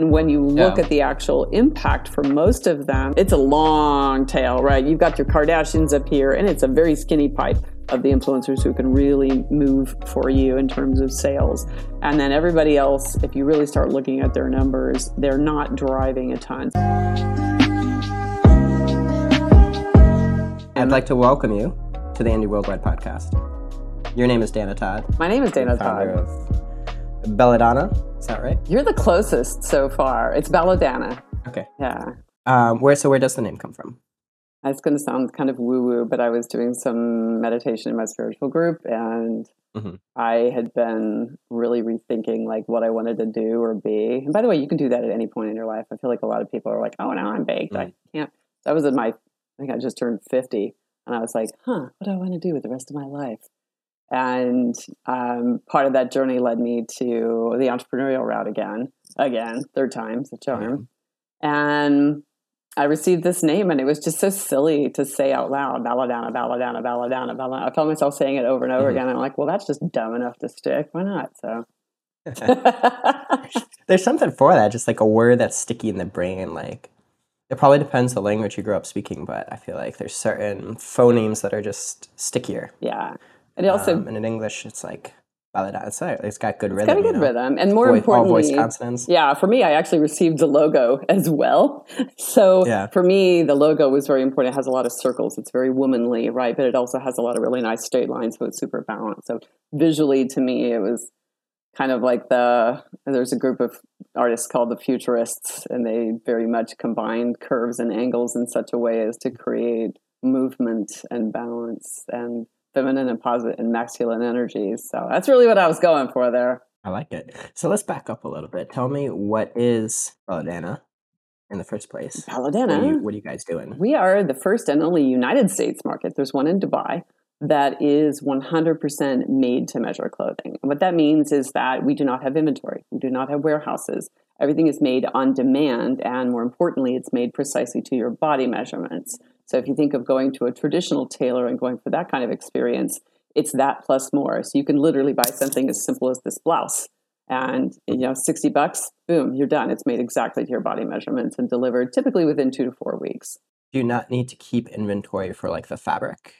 And when you look Yeah. at the actual impact for most of them, it's a long tail, right? You've got your Kardashians up here, and it's a very skinny pipe of the influencers who can really move for you in terms of sales. And then everybody else, if you really start looking at their numbers, they're not driving a ton. I'd like to welcome you to the Indie Worldwide podcast. Your name is Dana Todd. My name is Dana founder Todd. Balodana. Is that right? You're the closest so far. It's Balodana. Okay. Yeah. Um, where so where does the name come from? It's going to sound kind of woo woo, but I was doing some meditation in my spiritual group and Mhm. I had been really rethinking like what I wanted to do or be. And by the way, you can do that at any point in your life. I feel like a lot of people are like, oh, now I'm baked. I can't. That was in my, I think I just turned 50. And I was like, huh, what do I want to do with the rest of my life? And um, part of that journey led me to the entrepreneurial route again, again, third time's the charm. And I received this name, and it was just so silly to say out loud, Balodana, Balodana, Balodana, Balodana. I felt myself saying it over and over Mhm. again. I'm like, well, that's just dumb enough to stick. Why not? So, There's something for that, just like a word that's sticky in the brain. Like it probably depends the language you grew up speaking, but I feel like there's certain phonemes that are just stickier. yeah. And it also um, and in English, it's like. It's, it's got good it's rhythm. got a good you know? rhythm. And more Voice- all voice consonants. Yeah, for me, I actually received the logo as well. So Yeah. for me, the logo was very important. It has a lot of circles. It's very womanly, right? But it also has a lot of really nice straight lines, so it's super balanced. So visually, to me, it was kind of like the there's a group of artists called the futurists, and they very much combined curves and angles in such a way as to create movement and balance and feminine and positive and masculine energies. So that's really what I was going for there. I like it. So let's back up a little bit. Tell me what is Balodana in the first place? What Balodana. are you, what are you guys doing? We are the first and only United States market. There's one in Dubai that is 100% made to measure clothing. And what that means is that we do not have inventory, we do not have warehouses. Everything is made on demand, and more importantly, it's made precisely to your body measurements. So if you think of going to a traditional tailor and going for that kind of experience, it's that plus more. So you can literally buy something as simple as this blouse and you know 60 bucks boom you're done it's made exactly to your body measurements and delivered typically within two to four weeks Do you not need to keep inventory for like the fabric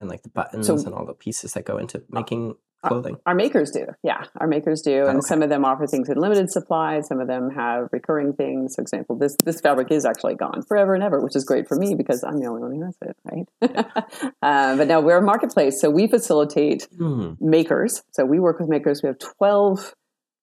and like the buttons So- and all the pieces that go into uh, making clothing? Our makers do, yeah. Our makers do, and Okay. some of them offer things in limited supply. Some of them have recurring things. For example, this this fabric is actually gone forever and ever, which is great for me because I'm the only one who has it, right? uh, but now we're a marketplace, so we facilitate Hmm. makers. So we work with makers. We have 12,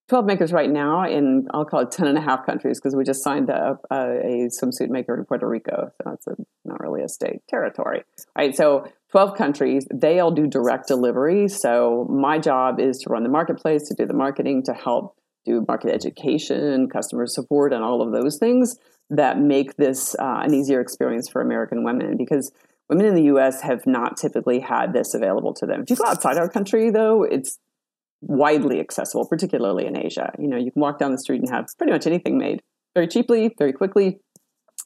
12 makers right now in, I'll call it 10 and a half countries because we just signed up a, a swimsuit maker in Puerto Rico. So that's a, not really a state territory, right? So 12 countries, they all do direct delivery. So my job is to run the marketplace, to do the marketing, to help do market education, customer support, and all of those things that make this uh, an easier experience for American women because women in the US have not typically had this available to them. If you go outside our country, though, it's widely accessible, particularly in Asia. You know, you can walk down the street and have pretty much anything made very cheaply, very quickly.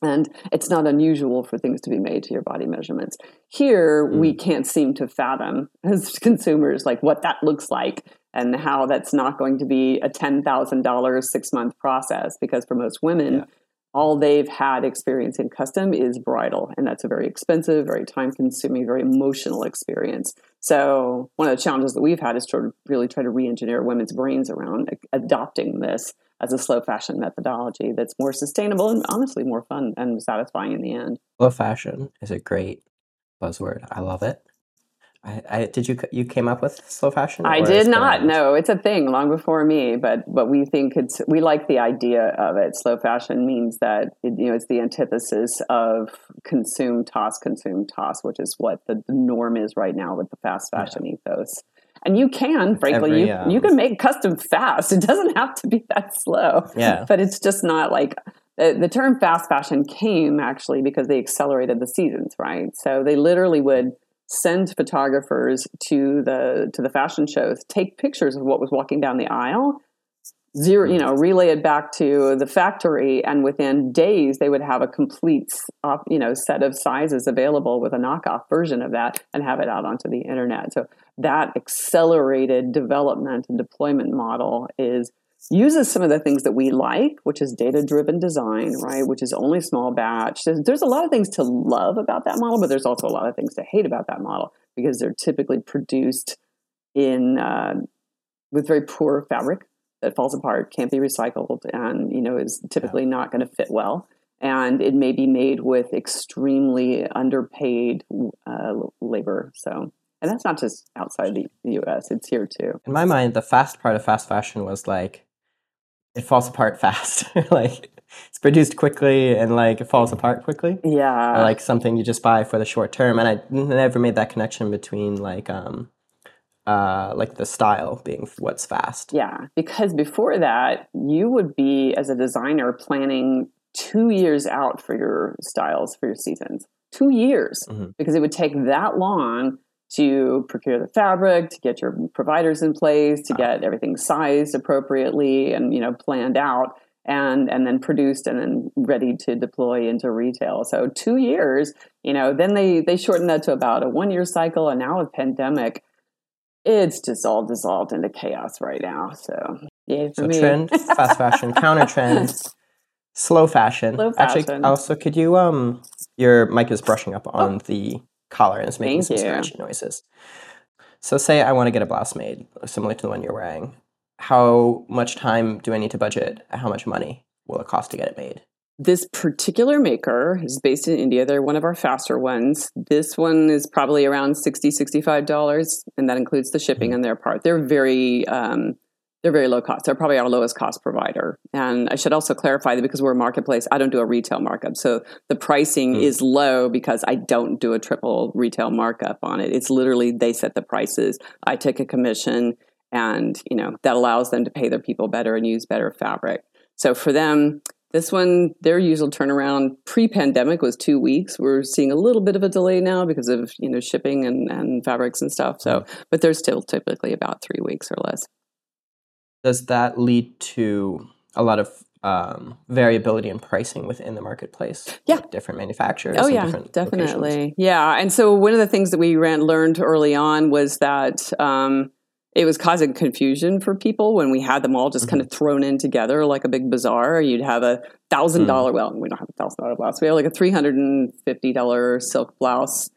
And it's not unusual for things to be made to your body measurements. Here, we hmm. can't seem to fathom as consumers like what that looks like and how that's not going to be a $10,000 six month process because for most women, Yeah. all they've had experience in custom is bridal. And that's a very expensive, very time consuming, very emotional experience. So, one of the challenges that we've had is to really try to re engineer women's brains around adopting this as a slow fashion methodology that's more sustainable and honestly more fun and satisfying in the end. Slow fashion is a great buzzword. I love it. I, I did you you came up with slow fashion? I did not. No, it's a thing long before me, but but we think it's we like the idea of it. Slow fashion means that it, you know it's the antithesis of consume toss consume toss, which is what the, the norm is right now with the fast fashion ethos. And you can, frankly, Every, you um, you can make custom fast. It doesn't have to be that slow. Yeah. but it's just not like the, the term fast fashion came actually because they accelerated the seasons, right? So they literally would send photographers to the to the fashion shows, take pictures of what was walking down the aisle, zero, you know, relay it back to the factory, and within days they would have a complete, you know, set of sizes available with a knockoff version of that, and have it out onto the internet. So that accelerated development and deployment model is uses some of the things that we like, which is data driven design, right? Which is only small batch. There's, there's, a lot of things to love about that model, but there's also a lot of things to hate about that model because they're typically produced in uh, with very poor fabric that falls apart, can't be recycled, and you know is typically yeah. not going to fit well. And it may be made with extremely underpaid uh, labor. So and that's not just outside the US, it's here too. In my mind, the fast part of fast fashion was like it falls apart fast. like it's produced quickly and like it falls apart quickly. Yeah. Or like something you just buy for the short term. And I never made that connection between like um uh, like the style being what's fast. Yeah, because before that, you would be as a designer planning two years out for your styles for your seasons. Two years, mm-hmm. because it would take that long to procure the fabric, to get your providers in place, to get everything sized appropriately and you know planned out and and then produced and then ready to deploy into retail. So 2 years, you know, then they they shortened that to about a 1 year cycle and now with pandemic it's just all dissolved into chaos right now. So, yeah, so me. trend, fast fashion, counter trend, slow fashion. Slow fashion. Actually, also, could you um, your mic is brushing up on oh. the collar and it's making Thank some scratchy noises. So, say I want to get a blouse made similar to the one you're wearing. How much time do I need to budget? How much money will it cost to get it made? This particular maker is based in India. They're one of our faster ones. This one is probably around $60, $65, and that includes the shipping mm-hmm. on their part. They're very um, they're very low cost. They're probably our lowest cost provider. And I should also clarify that because we're a marketplace, I don't do a retail markup. So the pricing mm. is low because I don't do a triple retail markup on it. It's literally they set the prices. I take a commission and, you know, that allows them to pay their people better and use better fabric. So for them, this one, their usual turnaround pre-pandemic was two weeks. We're seeing a little bit of a delay now because of you know shipping and, and fabrics and stuff. So, but they're still typically about three weeks or less does that lead to a lot of um, variability in pricing within the marketplace? Yeah, like different manufacturers. Oh yeah, definitely. Locations? Yeah, and so one of the things that we ran, learned early on was that um, it was causing confusion for people when we had them all just mm-hmm. kind of thrown in together like a big bazaar. You'd have a thousand dollar dollar. Well, we don't have a thousand dollar blouse. We have like a three hundred and fifty dollar silk blouse.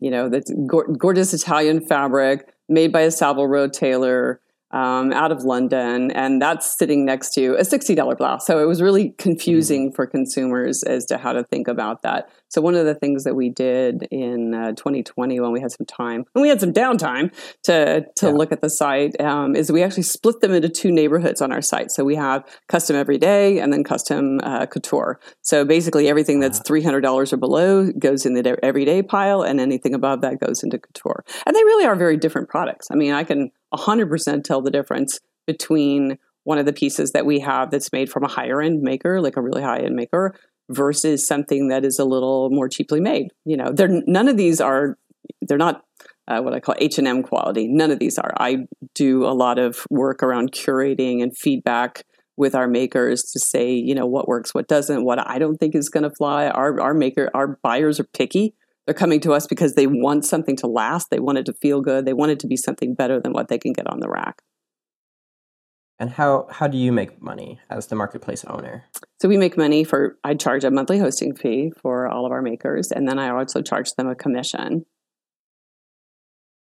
You know, that's go- gorgeous Italian fabric made by a Savile Row tailor um, out of London, and that's sitting next to a $60 blouse. So it was really confusing mm-hmm. for consumers as to how to think about that. So one of the things that we did in uh, 2020 when we had some time, and we had some downtime to to yeah. look at the site, um, is we actually split them into two neighborhoods on our site. So we have custom everyday and then custom uh, couture. So basically, everything that's $300 or below goes in the everyday pile, and anything above that goes into couture. And they really are very different products. I mean, I can 100% tell the difference between one of the pieces that we have that's made from a higher end maker, like a really high end maker, versus something that is a little more cheaply made. You know, they're none of these are they're not uh, what I call H and M quality. None of these are. I do a lot of work around curating and feedback with our makers to say, you know, what works, what doesn't, what I don't think is going to fly. Our our maker, our buyers are picky. They're coming to us because they want something to last. They want it to feel good. They want it to be something better than what they can get on the rack. And how how do you make money as the marketplace owner? So we make money for I charge a monthly hosting fee for all of our makers, and then I also charge them a commission.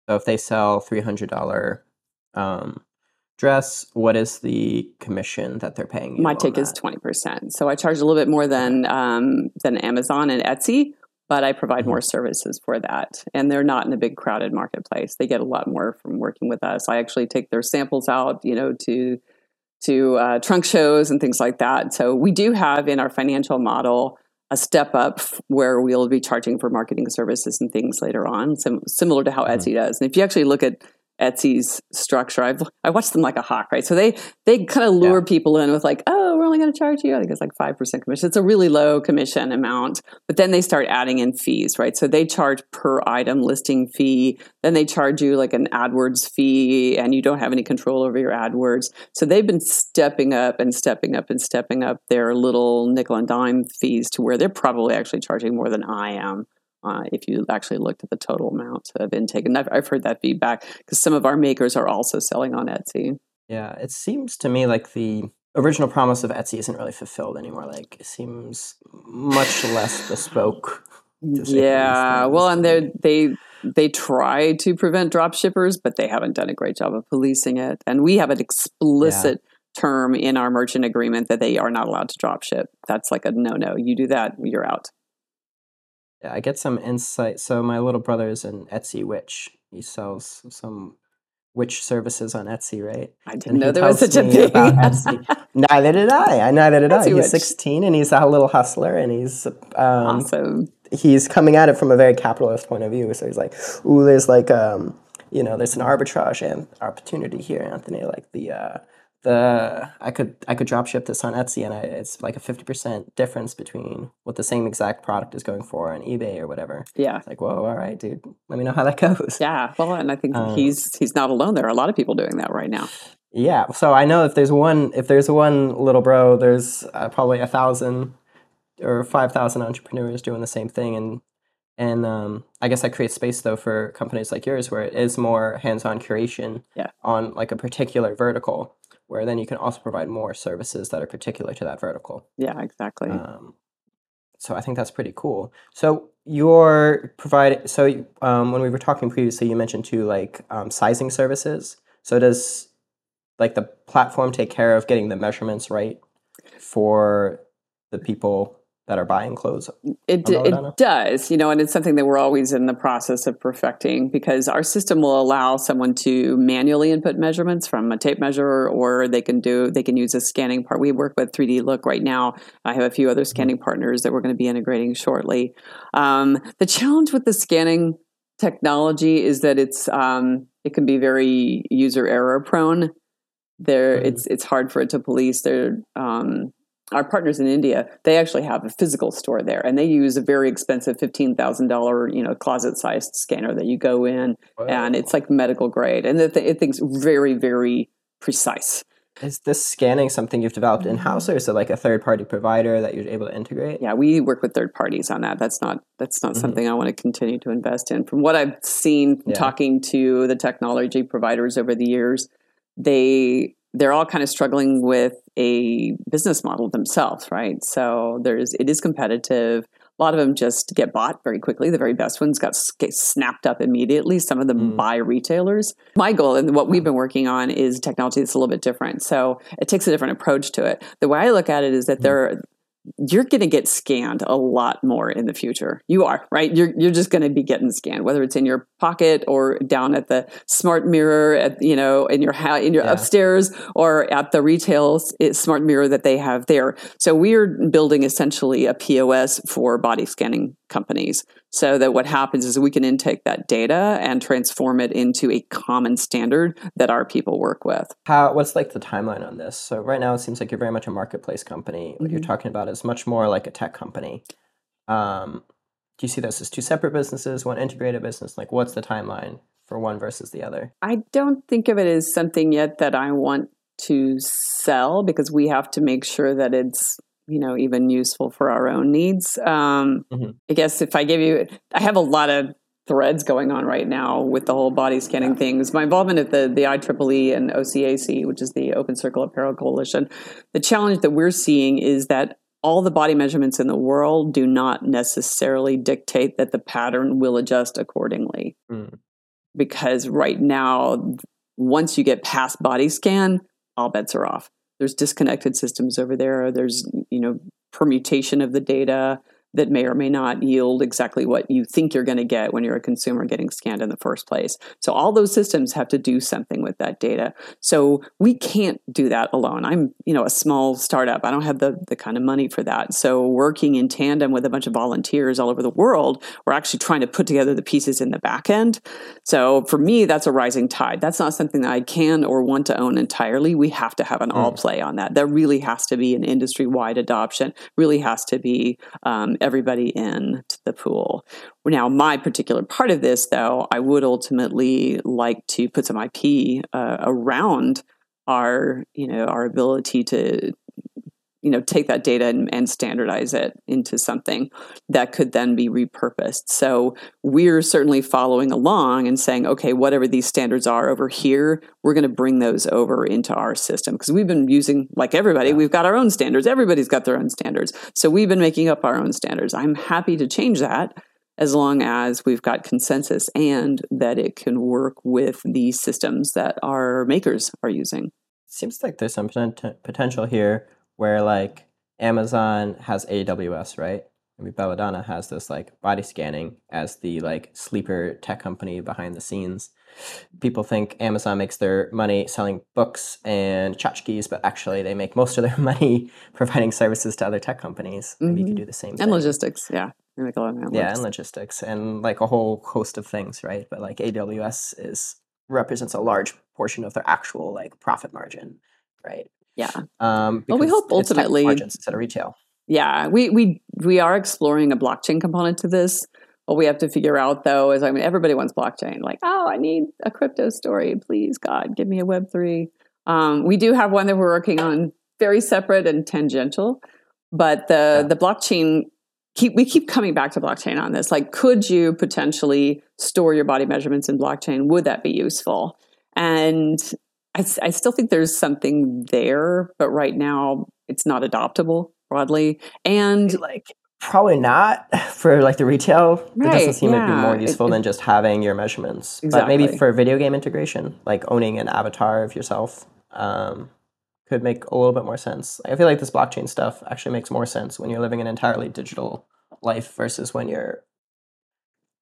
So if they sell three hundred dollar um, dress, what is the commission that they're paying? My take is twenty percent. So I charge a little bit more than um, than Amazon and Etsy, but I provide mm-hmm. more services for that. And they're not in a big crowded marketplace. They get a lot more from working with us. I actually take their samples out, you know, to to uh, trunk shows and things like that. So we do have in our financial model a step up where we'll be charging for marketing services and things later on, sim- similar to how mm-hmm. Etsy does. And if you actually look at Etsy's structure. I've I watched them like a hawk, right? So they they kind of lure yeah. people in with like, oh, only going to charge you. I think it's like five percent commission. It's a really low commission amount, but then they start adding in fees, right? So they charge per item listing fee. Then they charge you like an AdWords fee, and you don't have any control over your AdWords. So they've been stepping up and stepping up and stepping up their little nickel and dime fees to where they're probably actually charging more than I am uh, if you actually looked at the total amount of intake. And I've, I've heard that feedback because some of our makers are also selling on Etsy. Yeah, it seems to me like the original promise of Etsy isn't really fulfilled anymore. Like it seems much less bespoke. Yeah, well, and they they they try to prevent drop shippers, but they haven't done a great job of policing it. And we have an explicit yeah. term in our merchant agreement that they are not allowed to drop ship. That's like a no no. You do that, you're out. Yeah, I get some insight. So my little brother is an Etsy witch. He sells some witch services on Etsy, right? I didn't know there was such a thing. neither did I. I neither did Etsy I. He's witch. 16 and he's a little hustler and he's um, awesome. He's coming at it from a very capitalist point of view. So he's like, "Ooh, there's like um, you know, there's an arbitrage and opportunity here, Anthony. Like the uh, the I could I could drop ship this on Etsy and I, it's like a fifty percent difference between what the same exact product is going for on eBay or whatever. Yeah, it's like whoa, all right, dude. Let me know how that goes. Yeah, well, and I think um, he's he's not alone. There are a lot of people doing that right now. Yeah, so I know if there's one if there's one little bro, there's uh, probably a thousand or five thousand entrepreneurs doing the same thing, and and um, I guess that creates space though for companies like yours where it is more hands-on curation yeah. on like a particular vertical where then you can also provide more services that are particular to that vertical. Yeah, exactly. Um, so I think that's pretty cool. So you're providing. So um, when we were talking previously, you mentioned too like um, sizing services. So does like the platform take care of getting the measurements right for the people that are buying clothes? It, it does, you know, and it's something that we're always in the process of perfecting because our system will allow someone to manually input measurements from a tape measure, or they can do they can use a scanning part. We work with 3D Look right now. I have a few other mm-hmm. scanning mm-hmm. partners that we're going to be integrating shortly. Um, the challenge with the scanning technology is that it's um, it can be very user error prone. There, mm-hmm. it's it's hard for it to police. There, um, our partners in India, they actually have a physical store there, and they use a very expensive fifteen thousand dollar, you know, closet sized scanner that you go in, wow. and it's like medical grade, and it, it thinks very, very precise. Is this scanning something you've developed in house, or is it like a third party provider that you're able to integrate? Yeah, we work with third parties on that. That's not that's not mm-hmm. something I want to continue to invest in. From what I've seen, yeah. talking to the technology providers over the years, they they're all kind of struggling with a business model themselves, right? So there's it is competitive. A lot of them just get bought very quickly. The very best ones got get snapped up immediately. Some of them mm. buy retailers. My goal and what we've been working on is technology that's a little bit different. So it takes a different approach to it. The way I look at it is that mm. there you're going to get scanned a lot more in the future. You are, right? You're you're just going to be getting scanned whether it's in your pocket or down at the smart mirror at you know in your in your yeah. upstairs or at the retail smart mirror that they have there. So we're building essentially a POS for body scanning companies so that what happens is we can intake that data and transform it into a common standard that our people work with. How what's like the timeline on this? So right now it seems like you're very much a marketplace company. What mm-hmm. you're talking about is much more like a tech company. Um, do you see this as two separate businesses, one integrated business? Like what's the timeline for one versus the other? I don't think of it as something yet that I want to sell because we have to make sure that it's you know even useful for our own needs um, mm-hmm. i guess if i give you i have a lot of threads going on right now with the whole body scanning yeah. things my involvement at the the ieee and ocac which is the open circle apparel coalition the challenge that we're seeing is that all the body measurements in the world do not necessarily dictate that the pattern will adjust accordingly mm. because right now once you get past body scan all bets are off there's disconnected systems over there. There's you know permutation of the data that may or may not yield exactly what you think you're going to get when you're a consumer getting scanned in the first place. So all those systems have to do something with that data. So we can't do that alone. I'm, you know, a small startup. I don't have the the kind of money for that. So working in tandem with a bunch of volunteers all over the world, we're actually trying to put together the pieces in the back end. So for me, that's a rising tide. That's not something that I can or want to own entirely. We have to have an mm. all play on that. There really has to be an industry wide adoption. Really has to be um, everybody in to the pool. Now, my particular part of this, though, I would ultimately like to put some IP uh, around our, you know, our ability to you know take that data and, and, standardize it into something that could then be repurposed. So we're certainly following along and saying okay whatever these standards are over here we're going to bring those over into our system. Because we've been using like everybody we've got our own standards. Everybody's got their own standards. So we've been making up our own standards. I'm happy to change that as long as we've got consensus and that it can work with the systems that our makers are using. Seems like there's some potential here where like Amazon has AWS, right? Maybe Balodana has this like body scanning as the like sleeper tech company behind the scenes. People think Amazon makes their money selling books and tchotchkes, but actually they make most of their money providing services to other tech companies. Mm-hmm. Maybe you could do the same and thing. logistics, yeah. Make a lot of yeah, and logistics and like a whole host of things, right? But like AWS is represents a large portion of their actual like profit margin, right? Yeah. Um, well, we hope ultimately margins instead of retail. Yeah, we we we are exploring a blockchain component to this. What we have to figure out though is, I mean, everybody wants blockchain. Like, oh, I need a crypto story, please, God, give me a Web three. Um, we do have one that we're working on, very separate and tangential, but the yeah. the blockchain keep we keep coming back to blockchain on this. Like, could you potentially store your body measurements in blockchain? Would that be useful? And I, I still think there's something there, but right now it's not adoptable broadly. And like probably not for like the retail. Right, it doesn't seem yeah. to be more useful it, than just having your measurements. Exactly. But maybe for video game integration, like owning an avatar of yourself, um, could make a little bit more sense. I feel like this blockchain stuff actually makes more sense when you're living an entirely digital life versus when you're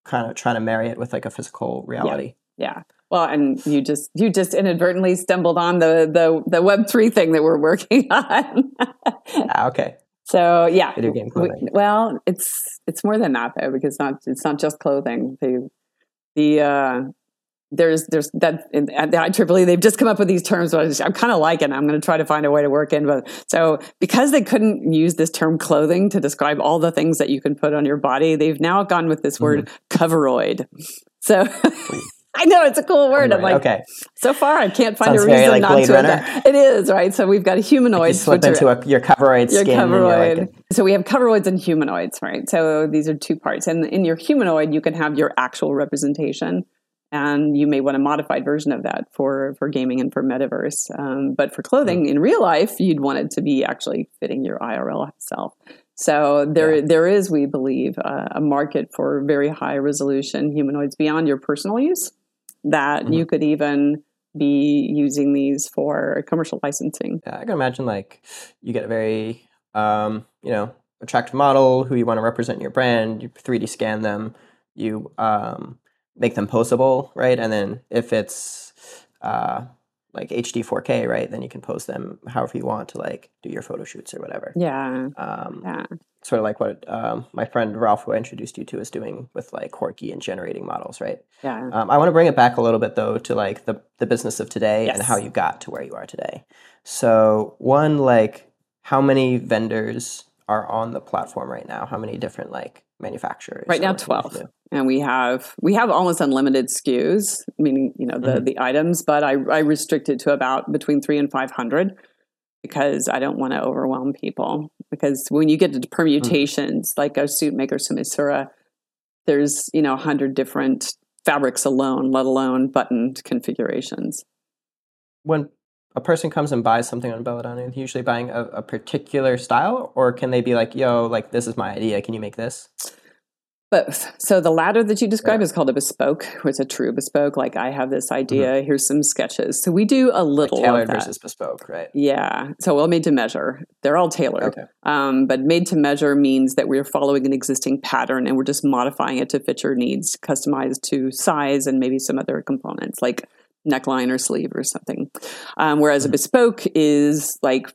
kind of trying to marry it with like a physical reality. Yeah. yeah. Well, and you just you just inadvertently stumbled on the the the Web three thing that we're working on. ah, okay. So yeah, video game clothing. We, well, it's it's more than that though because it's not it's not just clothing. The the uh, there's there's that at the IEEE they've just come up with these terms. So I'm kind of liking. I'm going to try to find a way to work in. But so because they couldn't use this term clothing to describe all the things that you can put on your body, they've now gone with this word mm-hmm. coveroid. So I know it's a cool word. I'm like, okay. So far, I can't find Sounds a reason like not Blade to. Runner. It is right. So we've got humanoids. Like you slip into a, your coveroid your skin. Coveroid. Like so we have coveroids and humanoids, right? So these are two parts. And in your humanoid, you can have your actual representation, and you may want a modified version of that for for gaming and for metaverse. Um, but for clothing mm-hmm. in real life, you'd want it to be actually fitting your IRL self. So there, yeah. there is, we believe, uh, a market for very high resolution humanoids beyond your personal use that mm-hmm. you could even be using these for commercial licensing. Yeah, I can imagine like you get a very um, you know attractive model who you want to represent your brand. You 3D scan them, you um, make them postable, right? And then if it's uh, like HD 4K, right? Then you can post them however you want to like do your photo shoots or whatever. Yeah. Um, yeah. Sort of like what um, my friend Ralph, who I introduced you to, is doing with like Horky and generating models, right? Yeah. Um, I want to bring it back a little bit though to like the the business of today yes. and how you got to where you are today. So one, like, how many vendors are on the platform right now? How many different like manufacturers? Right now, twelve and we have we have almost unlimited SKUs, meaning you know the mm-hmm. the items, but I, I restrict it to about between three and five hundred because I don't want to overwhelm people. Because when you get to permutations, mm-hmm. like a suit maker Sumissura, there's you know a hundred different fabrics alone, let alone buttoned configurations. When a person comes and buys something on Balodana, are they usually buying a, a particular style, or can they be like, "Yo, like this is my idea. Can you make this?" Both. So the latter that you describe yeah. is called a bespoke, or it's a true bespoke. Like I have this idea, mm-hmm. here's some sketches. So we do a little like tailored versus bespoke, right? Yeah. So well made to measure. They're all tailored. Okay. Um, but made to measure means that we're following an existing pattern and we're just modifying it to fit your needs, customized to size and maybe some other components like neckline or sleeve or something. Um, whereas mm-hmm. a bespoke is like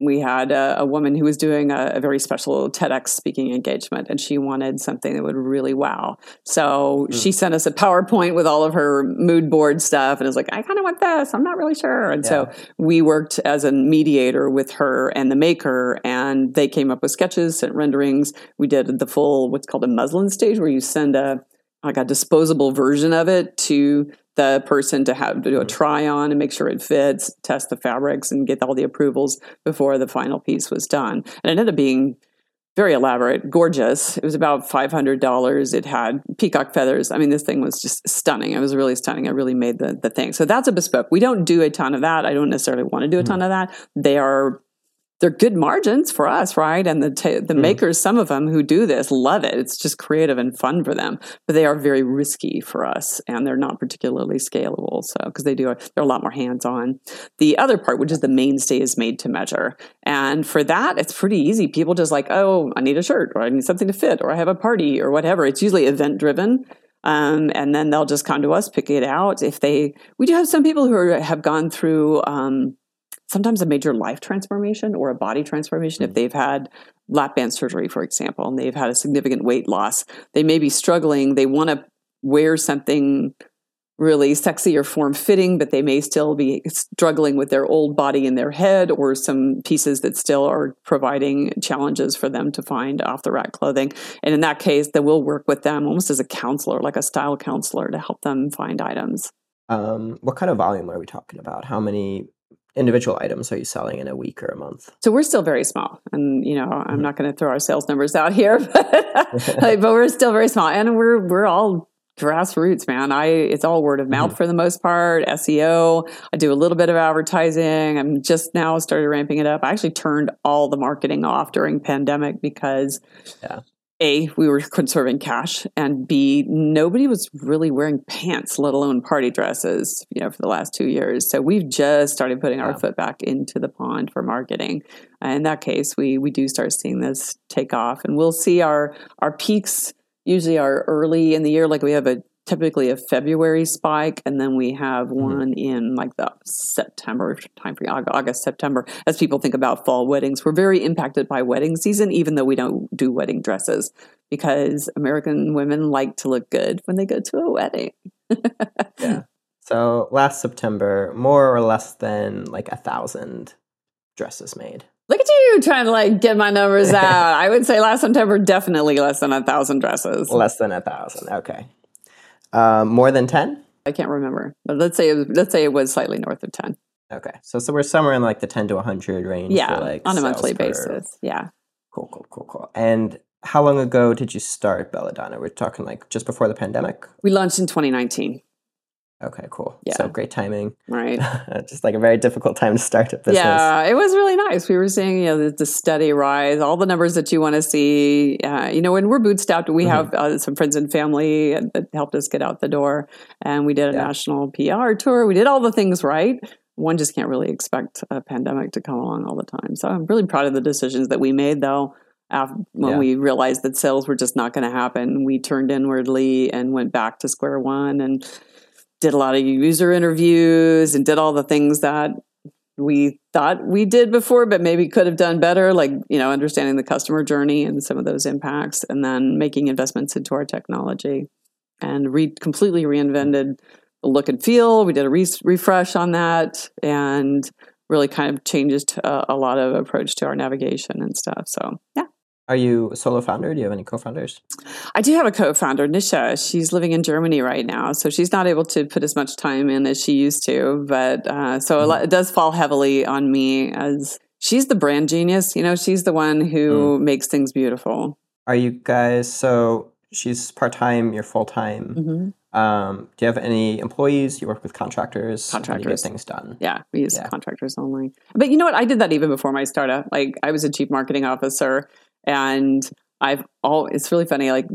we had a, a, woman who was doing a, a, very special TEDx speaking engagement, and she wanted something that would really wow. So mm. she sent us a PowerPoint with all of her mood board stuff, and was like, "I kind of want this. I'm not really sure." And yeah. so we worked as a mediator with her and the maker, and they came up with sketches, sent renderings. We did the full what's called a muslin stage, where you send a like a disposable version of it to the person to have to do a mm-hmm. try on and make sure it fits, test the fabrics, and get all the approvals before the final piece was done. And it ended up being very elaborate, gorgeous. It was about five hundred dollars. It had peacock feathers. I mean, this thing was just stunning. It was really stunning. I really made the the thing. So that's a bespoke. We don't do a ton of that. I don't necessarily want to do a mm-hmm. ton of that. They are they're good margins for us, right? And the t- the mm. makers, some of them who do this, love it. It's just creative and fun for them, but they are very risky for us, and they're not particularly scalable. So because they do, they're a lot more hands on. The other part, which is the mainstay, is made to measure, and for that, it's pretty easy. People just like, oh, I need a shirt, or I need something to fit, or I have a party, or whatever. It's usually event driven. Um, and then they'll just come to us, pick it out. If they, we do have some people who are, have gone through um, sometimes a major life transformation or a body transformation mm-hmm. if they've had lap band surgery for example and they've had a significant weight loss they may be struggling they want to wear something really sexy or form fitting but they may still be struggling with their old body in their head or some pieces that still are providing challenges for them to find off the rack clothing. And in that case then we'll work with them almost as a counselor like a style counselor to help them find items. Um, what kind of volume are we talking about? How many individual items are you selling in a week or a month? So we're still very small, and you know I'm mm-hmm. not going to throw our sales numbers out here, but, but we're still very small, and we're we're all grassroots, man. I it's all word of mouth mm-hmm. for the most part. SEO. I do a little bit of advertising. I'm just now started ramping it up. I actually turned all the marketing off during pandemic because yeah. A, we were conserving cash, and B, nobody was really wearing pants, let alone party dresses, you know, for the last two years. So we've just started putting our foot back into the pond for marketing. Uh, in that case, we we do start seeing this take off, and we'll see our our peaks usually are early in the year. Like we have a typically a February spike, and then we have mm-hmm. one in like the September time for August, September, as people think about fall weddings. We're very impacted by wedding season, even though we don't do wedding dresses, because American women like to look good when they go to a wedding. yeah. So last September, more or less than like a thousand dresses made. Look at you trying to like get my numbers out. I would say last September, definitely less than a thousand dresses. Less than a thousand. Okay. Um, more than 10? I can't remember. But let's say it was, let's say it was slightly north of 10. Okay. So so we're somewhere in like the 10 to 100 range yeah, for like on a monthly basis. Yeah. Cool, cool, cool, cool. And how long ago did you start Balodana? We're talking like just before the pandemic? We launched in 2019. Okay, cool. Yeah. So great timing. Right. Just like a very difficult time to start a business. Yeah, it was really nice. We were seeing, you know, the, the steady rise, all the numbers that you want to see. Uh, you know, when we're bootstrapped, we mm-hmm. have uh, some friends and family that helped us get out the door. And we did a yeah. national PR tour. We did all the things right. One just can't really expect a pandemic to come along all the time. So I'm really proud of the decisions that we made, though. After, when yeah. we realized that sales were just not going to happen, we turned inwardly and went back to square one and did a lot of user interviews and did all the things that we thought we did before, but maybe could have done better, like, you know, understanding the customer journey and some of those impacts, and then making investments into our technology and re- completely reinvented the look and feel. We did a re- refresh on that and really kind of changed a, a lot of approach to our navigation and stuff. So, yeah. Are you a solo founder? Do you have any co-founders? I do have a co-founder, Nisha. She's living in Germany right now, so she's not able to put as much time in as she used to. But uh, so mm. it does fall heavily on me as she's the brand genius. You know, she's the one who mm. makes things beautiful. Are you guys so? She's part time. You're full time. Mm-hmm. Um, do you have any employees? You work with contractors. Contractors get things done. Yeah, we use yeah. contractors only. But you know what? I did that even before my startup. Like I was a chief marketing officer and I've all, it's really funny. Like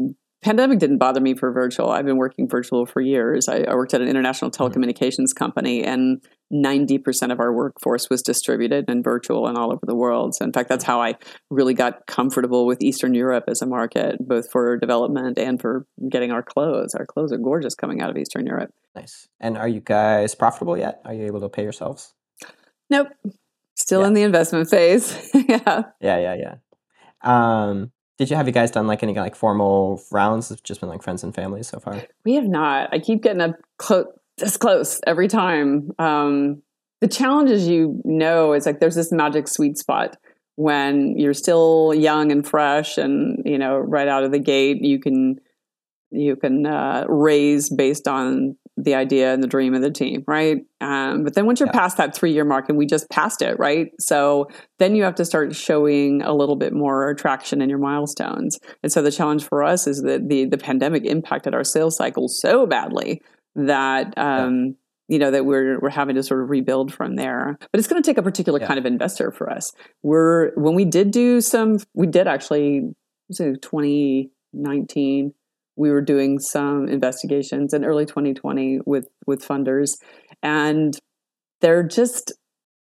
pandemic didn't bother me for virtual. I've been working virtual for years. I, I worked at an international mm-hmm. telecommunications company and 90% of our workforce was distributed and virtual and all over the world. So in fact, that's how I really got comfortable with Eastern Europe as a market, both for development and for getting our clothes. Our clothes are gorgeous coming out of Eastern Europe. Nice. And are you guys profitable yet? Are you able to pay yourselves? Nope. Still yeah. in the investment phase. yeah. Yeah, yeah, yeah. Um, did you have you guys done like any like formal rounds? It's just been like friends and family so far. We have not. I keep getting up close, this close every time. Um, the challenge, you know, is like there's this magic sweet spot when you're still young and fresh, and you know, right out of the gate, you can you can uh, raise based on the idea and the dream of the team, right? Um, but then once you're yeah. past that three year mark, and we just passed it, right? So then you have to start showing a little bit more traction in your milestones. And so the challenge for us is that the the pandemic impacted our sales cycle so badly that. Um, yeah you know that we're we're having to sort of rebuild from there but it's going to take a particular yeah. kind of investor for us we're when we did do some we did actually was it 2019 we were doing some investigations in early 2020 with with funders and they're just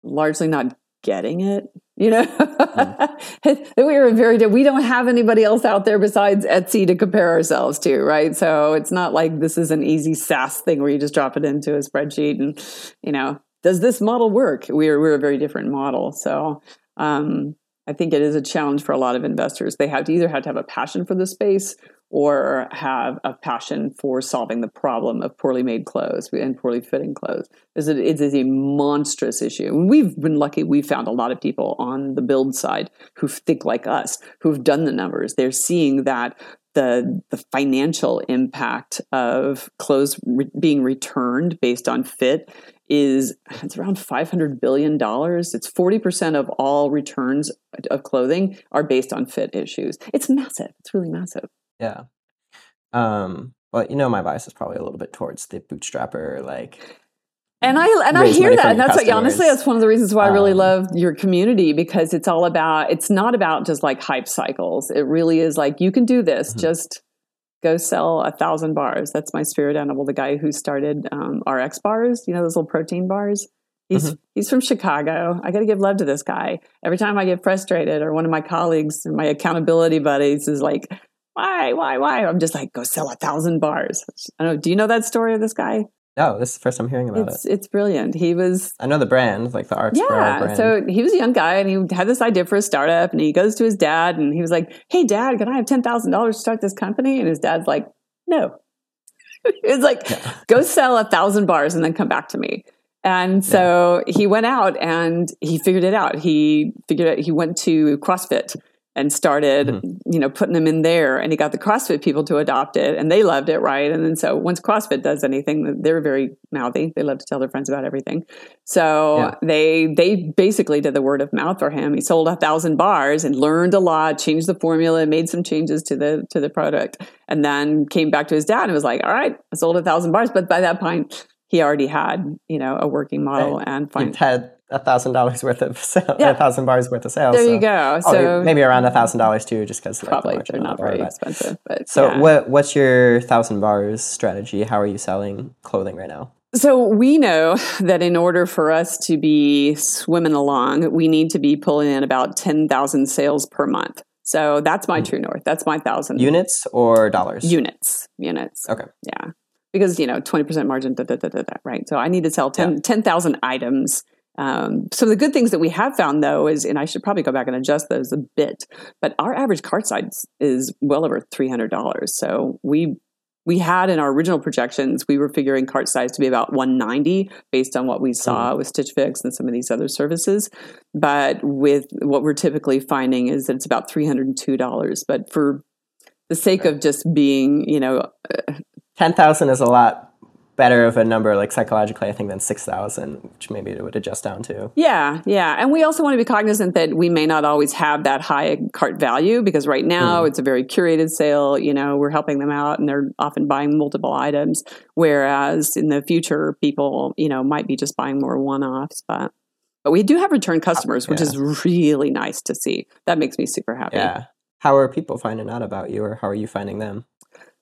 largely not getting it you know? Mm. we were very we don't have anybody else out there besides etsy to compare ourselves to right? So it's not like this is an easy saas thing where you just drop it into a spreadsheet and you know does this model work? We're we're a very different model. So um, i think it is a challenge for a lot of investors. They have to either have to have a passion for the space or have a passion for solving the problem of poorly made clothes and poorly fitting clothes. It is a monstrous issue. we've been lucky, we've found a lot of people on the build side who think like us, who've done the numbers. They're seeing that the, the financial impact of clothes re- being returned based on fit is it's around 500 billion dollars it's 40% of all returns of clothing are based on fit issues it's massive it's really massive yeah. Um, well, you know, my bias is probably a little bit towards the bootstrapper, like. And I and I hear that, and that's what, honestly that's one of the reasons why I really um, love your community because it's all about it's not about just like hype cycles. It really is like you can do this. Mm-hmm. Just go sell a thousand bars. That's my spirit animal, the guy who started um, RX bars. You know those little protein bars. He's mm-hmm. he's from Chicago. I got to give love to this guy. Every time I get frustrated, or one of my colleagues, and my accountability buddies, is like, why, why, why? I'm just like, go sell a thousand bars. I don't know. Do you know that story of this guy? No, this is the first time hearing about it's, it. It's brilliant. He was. I know the brand, like the Arts yeah, So he was a young guy and he had this idea for a startup and he goes to his dad and he was like, Hey, dad, can I have $10,000 to start this company? And his dad's like, No. it's like, yeah. go sell a thousand bars and then come back to me. And so yeah. he went out and he figured it out. He figured out, he went to CrossFit and started, mm-hmm. you know, putting them in there. And he got the CrossFit people to adopt it and they loved it, right? And then so once CrossFit does anything, they're very mouthy. They love to tell their friends about everything. So yeah. they they basically did the word of mouth for him. He sold a thousand bars and learned a lot, changed the formula, made some changes to the to the product, and then came back to his dad and was like, All right, I sold a thousand bars. But by that point, he already had, you know, a working model right. and fine. had a thousand dollars worth of sale, yeah. a thousand bars worth of sales. There so. you go. Oh, so maybe around a thousand dollars too, just because probably like, they're not very expensive. But so yeah. what what's your thousand bars strategy? How are you selling clothing right now? So we know that in order for us to be swimming along, we need to be pulling in about ten thousand sales per month. So that's my mm. true north. That's my thousand units or dollars. Units, units. Okay. Yeah, because you know twenty percent margin, da, da, da, da, da, right? So I need to sell 10,000 yeah. 10, items um, some of the good things that we have found, though, is, and I should probably go back and adjust those a bit, but our average cart size is well over three hundred dollars. So we we had in our original projections, we were figuring cart size to be about 190 based on what we saw mm. with Stitch Fix and some of these other services. But with what we're typically finding is that it's about $302. But for the sake of just being, you know, uh, 10,000 is a lot better of a number like psychologically i think than 6000 which maybe it would adjust down to. Yeah yeah. And we also want to be cognizant that we may not always have that high cart value because right now mm. it's a very curated sale. You know we're helping them out and they're often buying multiple items whereas in the future people you know might be just buying more one-offs but but we do have return customers which yeah. is really nice to see. That makes me super happy. Yeah. How are people finding out about you or how are you finding them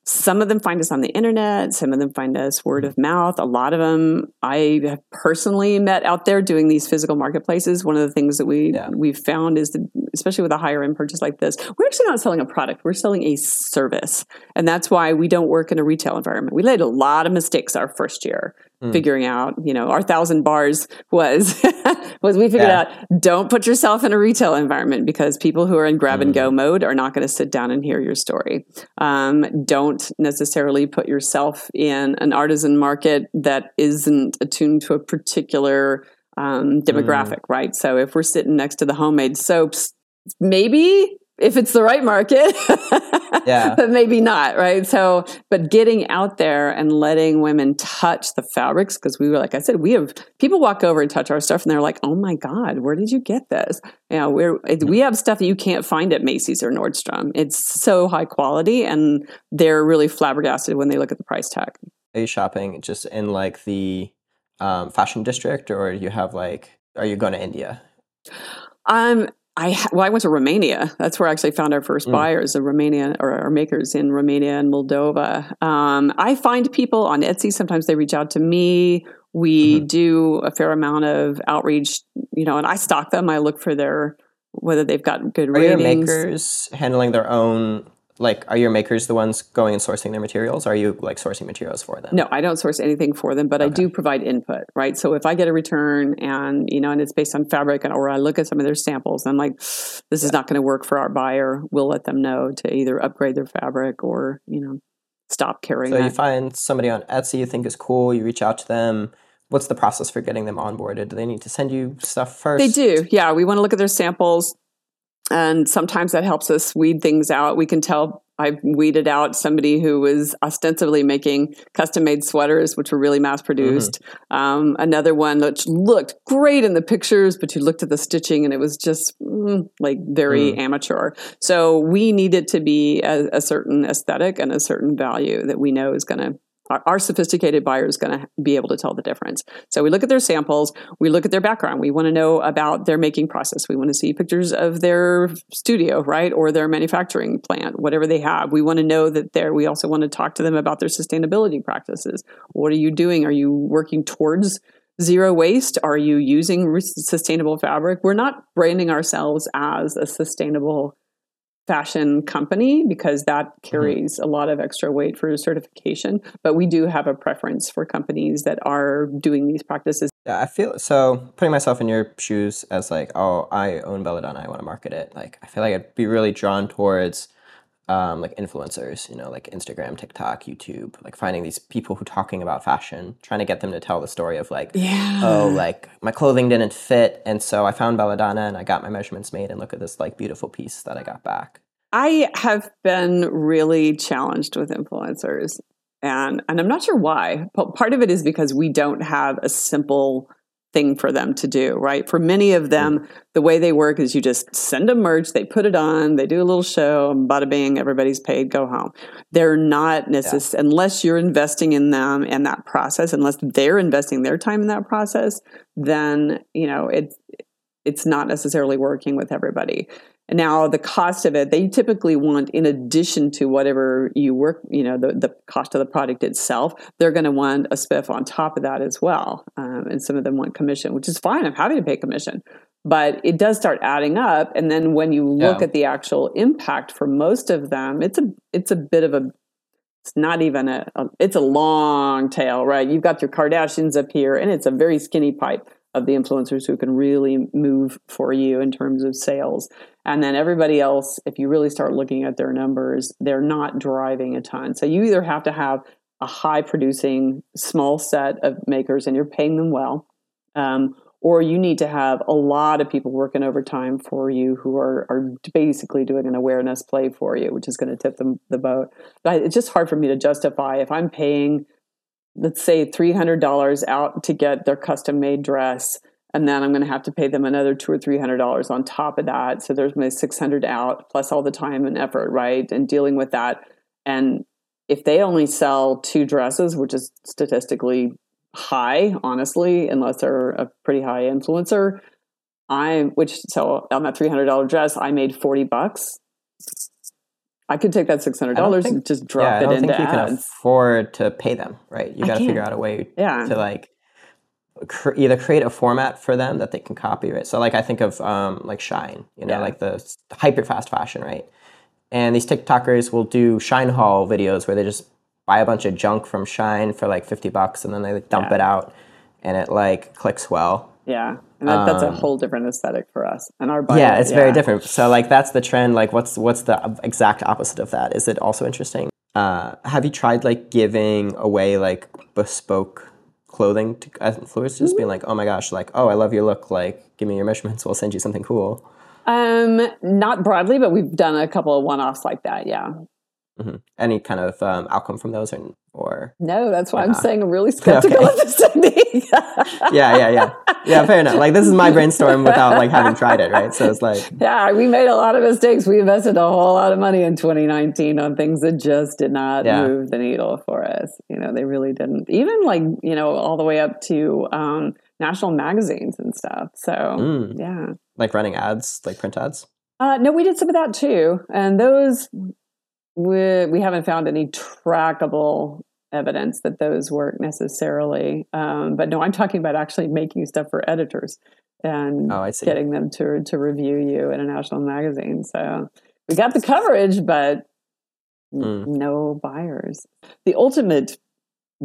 some of them find us on the internet, some of them find us word of mouth. A lot of them I have personally met out there doing these physical marketplaces. One of the things that we yeah. we've found is that especially with a higher end purchase like this, we're actually not selling a product, we're selling a service. And that's why we don't work in a retail environment. We made a lot of mistakes our first year mm. figuring out, you know, our thousand bars was was we figured yeah. out don't put yourself in a retail environment because people who are in grab mm. and go hmm. mode are not going to sit down and hear your story. Um, don't necessarily put yourself in an artisan market that isn't attuned to a particular um, demographic, mm. right? So if we're sitting next to the homemade soaps, maybe if it's the right market. yeah. But maybe not, right? So, but getting out there and letting women touch the fabrics, because we were, like I said, we have people walk over and touch our stuff and they're like, oh my God, where did you get this? You know, we're, we have stuff that you can't find at Macy's or Nordstrom. It's so high quality and they're really flabbergasted when they look at the price tag. Are you shopping just in like the um, fashion district or do you have like, are you going to India? Um, I well, I went to Romania. That's where I actually found our first mm. buyers, the Romania or our makers in Romania and Moldova. Um, I find people on Etsy. Sometimes they reach out to me. We mm-hmm. do a fair amount of outreach, you know, and I stock them. I look for their whether they've got good Are ratings. Makers handling their own like are your makers the ones going and sourcing their materials or are you like sourcing materials for them? No i don't source anything for them but okay. i do provide input right? So if i get a return and you know and it's based on fabric or i look at some of their samples i'm like this yeah. is not going to work for our buyer. We'll let them know to either upgrade their fabric or you know stop carrying so that. you find somebody on etsy you think is cool you reach out to them. What's the process for getting them onboarded? Do they need to send you stuff first? they do yeah. We want to look at their samples and sometimes that helps us weed things out. We can tell I weeded out somebody who was ostensibly making custom made sweaters, which were really mass produced. Mm-hmm. Um, another one which looked great in the pictures, but you looked at the stitching and it was just mm, like very mm. amateur. So we needed to be a, a certain aesthetic and a certain value that we know is going to our, sophisticated buyer is going to be able to tell the difference. So we look at their samples, we look at their background, we want to know about their making process, we want to see pictures of their studio, right, or their manufacturing plant, whatever they have. We want to know that they're. We also want to talk to them about their sustainability practices. What are you doing? Are you working towards zero waste? Are you using sustainable fabric? We're not branding ourselves as a sustainable fashion company because that mm-hmm. carries mm-hmm. a lot of extra weight for certification. But we do have a preference for companies that are doing these practices. Yeah, I feel so putting myself in your shoes as like, oh, I own Balodana, I want to market it. Like, I feel like I'd be really drawn towards um, like influencers, you know, like Instagram, TikTok, YouTube, like finding these people who talking about fashion, trying to get them to tell the story of like, yeah. oh, like my clothing didn't fit, and so I found Balodana and I got my measurements made, and look at this like beautiful piece that I got back. I have been really challenged with influencers, and and I'm not sure why. But part of it is because we don't have a simple thing for them to do, right? For many of them, mm. the way they work is you just send them merch, they put it on, they do a little show, bada bing, everybody's paid, go home. They're not necessary, yeah. unless you're investing in them and that process, unless they're investing their time in that process, then, you know, it's, it's not necessarily working with everybody. And now the cost of it, they typically want in addition to whatever you work, you know, the, the cost of the product itself, they're going to want a spiff on top of that as well. Um, and some of them want commission, which is fine. I'm happy to pay commission. But it does start adding up. And then when you look yeah. at the actual impact for most of them, it's a it's a bit of a it's not even a, a it's a long tail, right? You've got your Kardashians up here and it's a very skinny pipe of the influencers who can really move for you in terms of sales. And then everybody else, if you really start looking at their numbers, they're not driving a ton. So you either have to have a high producing small set of makers and you're paying them well. Um, or you need to have a lot of people working overtime for you who are, are basically doing an awareness play for you, which is going to tip them the boat. But it's just hard for me to justify if I'm paying let's say $300 out to get their custom made dress and then i'm going to have to pay them another two or three hundred dollars on top of that. So there's my 600 out plus all the time and effort right and dealing with that. And if they only sell two dresses which is statistically high honestly unless they're a pretty high influencer i which so on that $300 dress i made 40 bucks I could take that six hundred dollars and just drop yeah, it I don't into think you ads. can afford to pay them, right? You got to figure out a way yeah. to like cr- either create a format for them that they can copy, right? So like I think of um, like Shein, you know, yeah. like the hyper fast fashion, right? And these TikTokers will do Shein haul videos where they just buy a bunch of junk from Shein for like fifty bucks, and then they like, dump yeah. it out, and it like clicks well. Yeah. And that, that's a um, whole different aesthetic for us. And our budget, yeah, it's yeah. very different. So like that's the trend. Like what's what's the exact opposite of that? Is it also interesting? Uh, have you tried like giving away like bespoke clothing to influencers, mm-hmm. being like, oh my gosh, like oh I love your look, like give me your measurements, we'll send you something cool. Um, not broadly, but we've done a couple of one-offs like that. Yeah. Mm-hmm. Any kind of um, outcome from those, or, or no? That's why I'm saying I'm really skeptical okay. of this technique. yeah, yeah, yeah, yeah. Fair enough. Like this is my brainstorm without like having tried it, right? So it's like, yeah, we made a lot of mistakes. We invested a whole lot of money in 2019 on things that just did not yeah. move the needle for us. You know, they really didn't. Even like you know, all the way up to um, national magazines and stuff. So mm. yeah, like running ads, like print ads. Uh, no, we did some of that too, and those we, we haven't found any trackable evidence that those work necessarily. Um, but no, I'm talking about actually making stuff for editors and oh, getting them to to review you in a national magazine. So we got the coverage, but mm. no buyers. The ultimate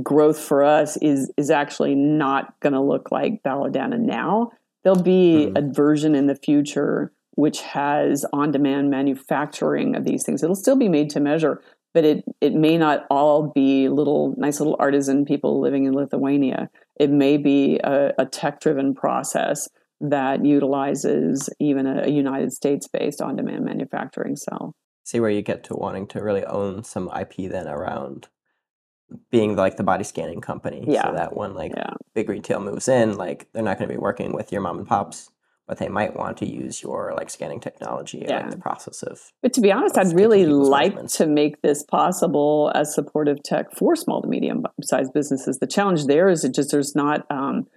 growth for us is is actually not going to look like Balodana now. There'll be mm. a version in the future which has on demand manufacturing of these things. It'll still be made to measure, but it, it may not all be little, nice little artisan people living in Lithuania. It may be a, a tech driven process that utilizes even a, a United States based on demand manufacturing cell. See where you get to wanting to really own some IP then around being like the body scanning company. Yeah. So that when like yeah. big retail moves in, like they're not going to be working with your mom and pops but they might want to use your like scanning technology yeah. like the process of but to be honest i'd really like to make this possible as supportive tech for small to medium sized businesses the challenge there is it just there's not um,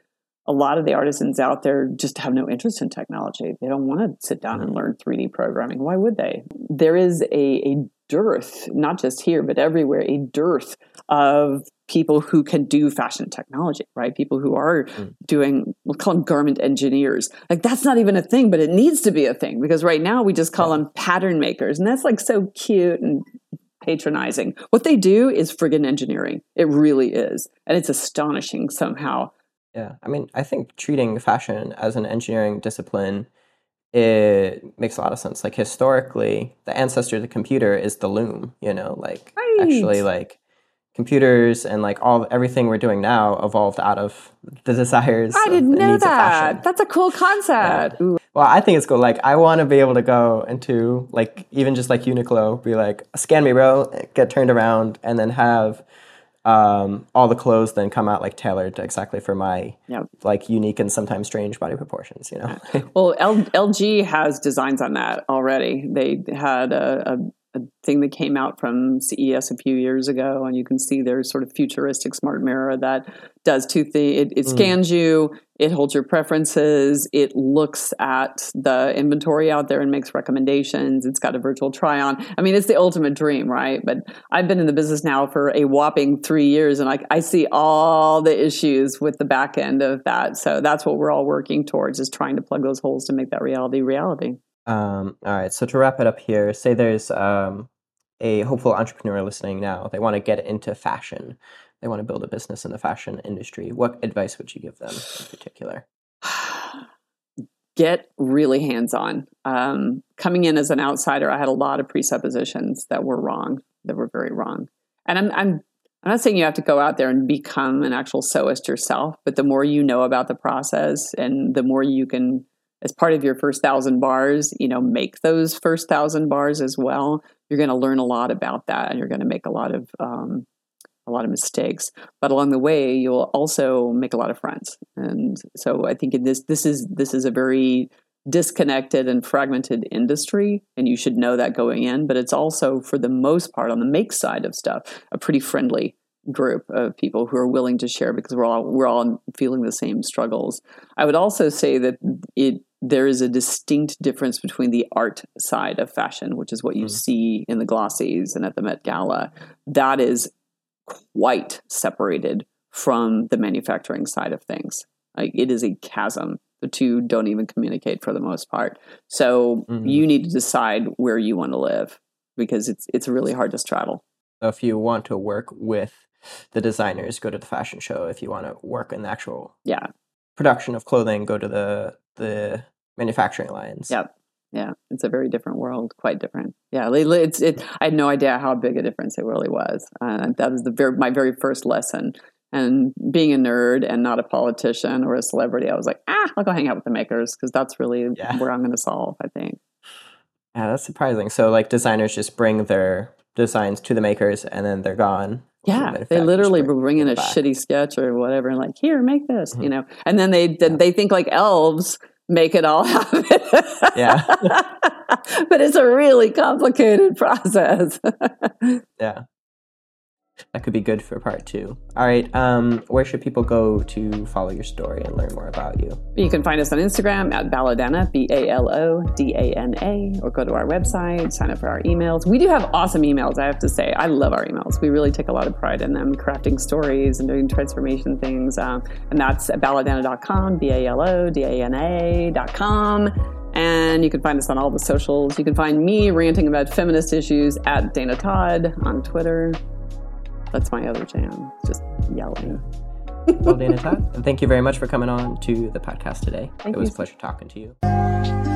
a lot of the artisans out there just have no interest in technology they don't want to sit down mm-hmm. and learn 3d programming why would they there is a, a dearth not just here but everywhere a dearth of people who can do fashion technology, right? People who are mm. doing, we'll call them garment engineers. Like that's not even a thing, but it needs to be a thing because right now we just call yeah. them pattern makers. And that's like so cute and patronizing. What they do is friggin' engineering. It really is. And it's astonishing somehow. Yeah. I mean, I think treating fashion as an engineering discipline it makes a lot of sense. Like historically, the ancestor of the computer is the loom, you know, like right. actually like computers and like all everything we're doing now evolved out of the desires. I didn't know that. That's a cool concept. Yeah. Well, I think it's cool. Like, I want to be able to go into like even just like Uniqlo, be like, scan me, bro, get turned around, and then have um, all the clothes then come out like tailored exactly for my yep. like unique and sometimes strange body proportions. You know. well, L- LG has designs on that already. They had a, a a thing that came out from CES a few years ago, and you can see there's sort of futuristic smart mirror that does two things. It, it mm. scans mm. you, it holds your preferences, it looks at the inventory out there and makes recommendations. It's got a virtual try on. I mean, it's the ultimate dream, right? But I've been in the business now for a whopping three years, and I, I see all the issues with the back end of that. So that's what we're all working towards is trying to plug those holes to make that reality reality. Um, all right. So to wrap it up here, say there's um, a hopeful entrepreneur listening now. They want to get into fashion. They want to build a business in the fashion industry. What advice would you give them in particular? Get really hands on. Um, coming in as an outsider, I had a lot of presuppositions that were wrong, that were very wrong. And I'm, I'm I'm not saying you have to go out there and become an actual sewist yourself, but the more you know about the process and the more you can as part of your first thousand bars, you know, make those first thousand bars as well. You're going to learn a lot about that, and you're going to make a lot of um, a lot of mistakes. But along the way, you'll also make a lot of friends. And so I think in this this is this is a very disconnected and fragmented industry, and you should know that going in. But it's also, for the most part, on the make side of stuff, a pretty friendly group of people who are willing to share because we're all we're all feeling the same struggles. I would also say that it there is a distinct difference between the art side of fashion, which is what you mm. see in the glossies and at the Met Gala. That is quite separated from the manufacturing side of things. Like it is a chasm. The two don't even communicate for the most part. So mm-hmm. you need to decide where you want to live because it's it's really hard to straddle. If you want to work with the designers, go to the fashion show. If you want to work in the actual yeah production of clothing, go to the the manufacturing lines. Yep. Yeah, it's a very different world, quite different. Yeah, it's it. I had no idea how big a difference it really was. Uh, that was the very, my very first lesson And being a nerd and not a politician or a celebrity, I was like, ah, I'll go hang out with the makers because that's really yeah. where I'm going to solve, I think. Yeah, that's surprising. So, like, designers just bring their designs to the makers and then they're gone. Yeah, they literally bring in a back. shitty sketch or whatever and like, here, make this, mm-hmm. you know. And then they then they think like elves make it all happen. yeah. but it's a really complicated process. yeah that could be good for part two. All right, um, where should people go to follow your story and learn more about you? You can find us on Instagram at Balodana, B A L O D A N A, or go to our website, sign up for our emails. We do have awesome emails, I have to say. I love our emails. We really take a lot of pride in them, crafting stories and doing transformation things. Um, and that's at balodana.com, B A L O D A N A.com. And you can find us on all the socials. You can find me ranting about feminist issues at Dana Todd on Twitter. That's my other jam, just yelling. well, Dana Todd, and thank you very much for coming on to the podcast today. Thank it was a pleasure talking to you.